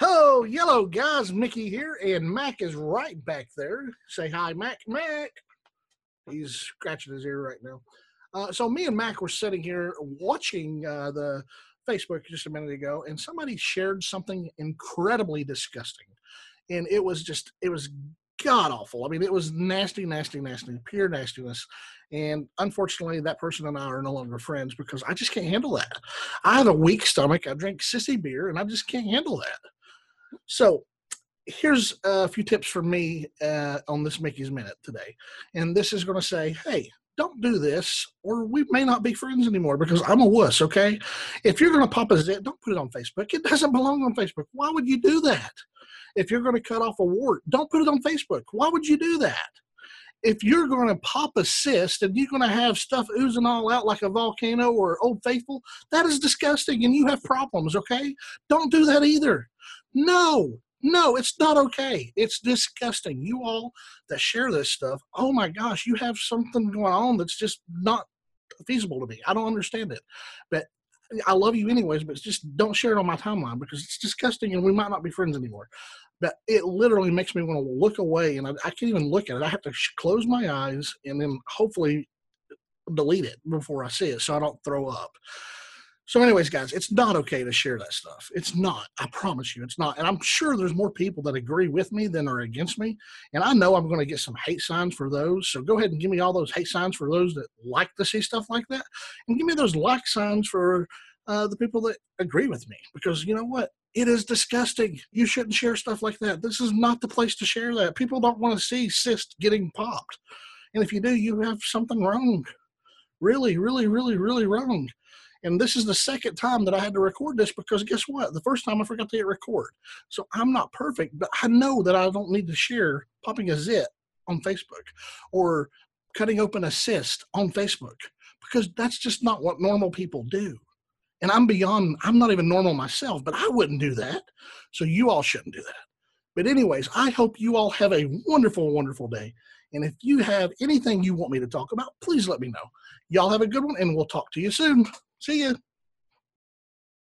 Oh, yellow guys, Mickey here, and Mac is right back there. Say hi, Mac. Mac. He's scratching his ear right now. Uh, so me and Mac were sitting here watching uh, the Facebook just a minute ago, and somebody shared something incredibly disgusting, and it was just it was god awful. I mean, it was nasty, nasty, nasty, pure nastiness. And unfortunately, that person and I are no longer friends because I just can't handle that. I have a weak stomach. I drink sissy beer, and I just can't handle that. So, here's a few tips from me uh, on this Mickey's Minute today. And this is going to say, hey, don't do this, or we may not be friends anymore because I'm a wuss, okay? If you're going to pop a zit, don't put it on Facebook. It doesn't belong on Facebook. Why would you do that? If you're going to cut off a wart, don't put it on Facebook. Why would you do that? If you're going to pop a cyst and you're going to have stuff oozing all out like a volcano or Old Faithful, that is disgusting and you have problems, okay? Don't do that either. No, no, it's not okay. It's disgusting. You all that share this stuff, oh my gosh, you have something going on that's just not feasible to me. I don't understand it. But I love you anyways, but just don't share it on my timeline because it's disgusting and we might not be friends anymore but it literally makes me want to look away and I, I can't even look at it. I have to sh- close my eyes and then hopefully delete it before I see it so I don't throw up. So, anyways, guys, it's not okay to share that stuff. It's not. I promise you, it's not. And I'm sure there's more people that agree with me than are against me. And I know I'm going to get some hate signs for those. So go ahead and give me all those hate signs for those that like to see stuff like that, and give me those like signs for uh, the people that agree with me. Because you know what? It is disgusting. You shouldn't share stuff like that. This is not the place to share that. People don't want to see cyst getting popped. And if you do, you have something wrong. Really, really, really, really wrong. And this is the second time that I had to record this because guess what? The first time I forgot to hit record. So I'm not perfect, but I know that I don't need to share popping a zit on Facebook or cutting open a cyst on Facebook because that's just not what normal people do. And I'm beyond, I'm not even normal myself, but I wouldn't do that. So you all shouldn't do that. But, anyways, I hope you all have a wonderful, wonderful day. And if you have anything you want me to talk about, please let me know. Y'all have a good one, and we'll talk to you soon. See you.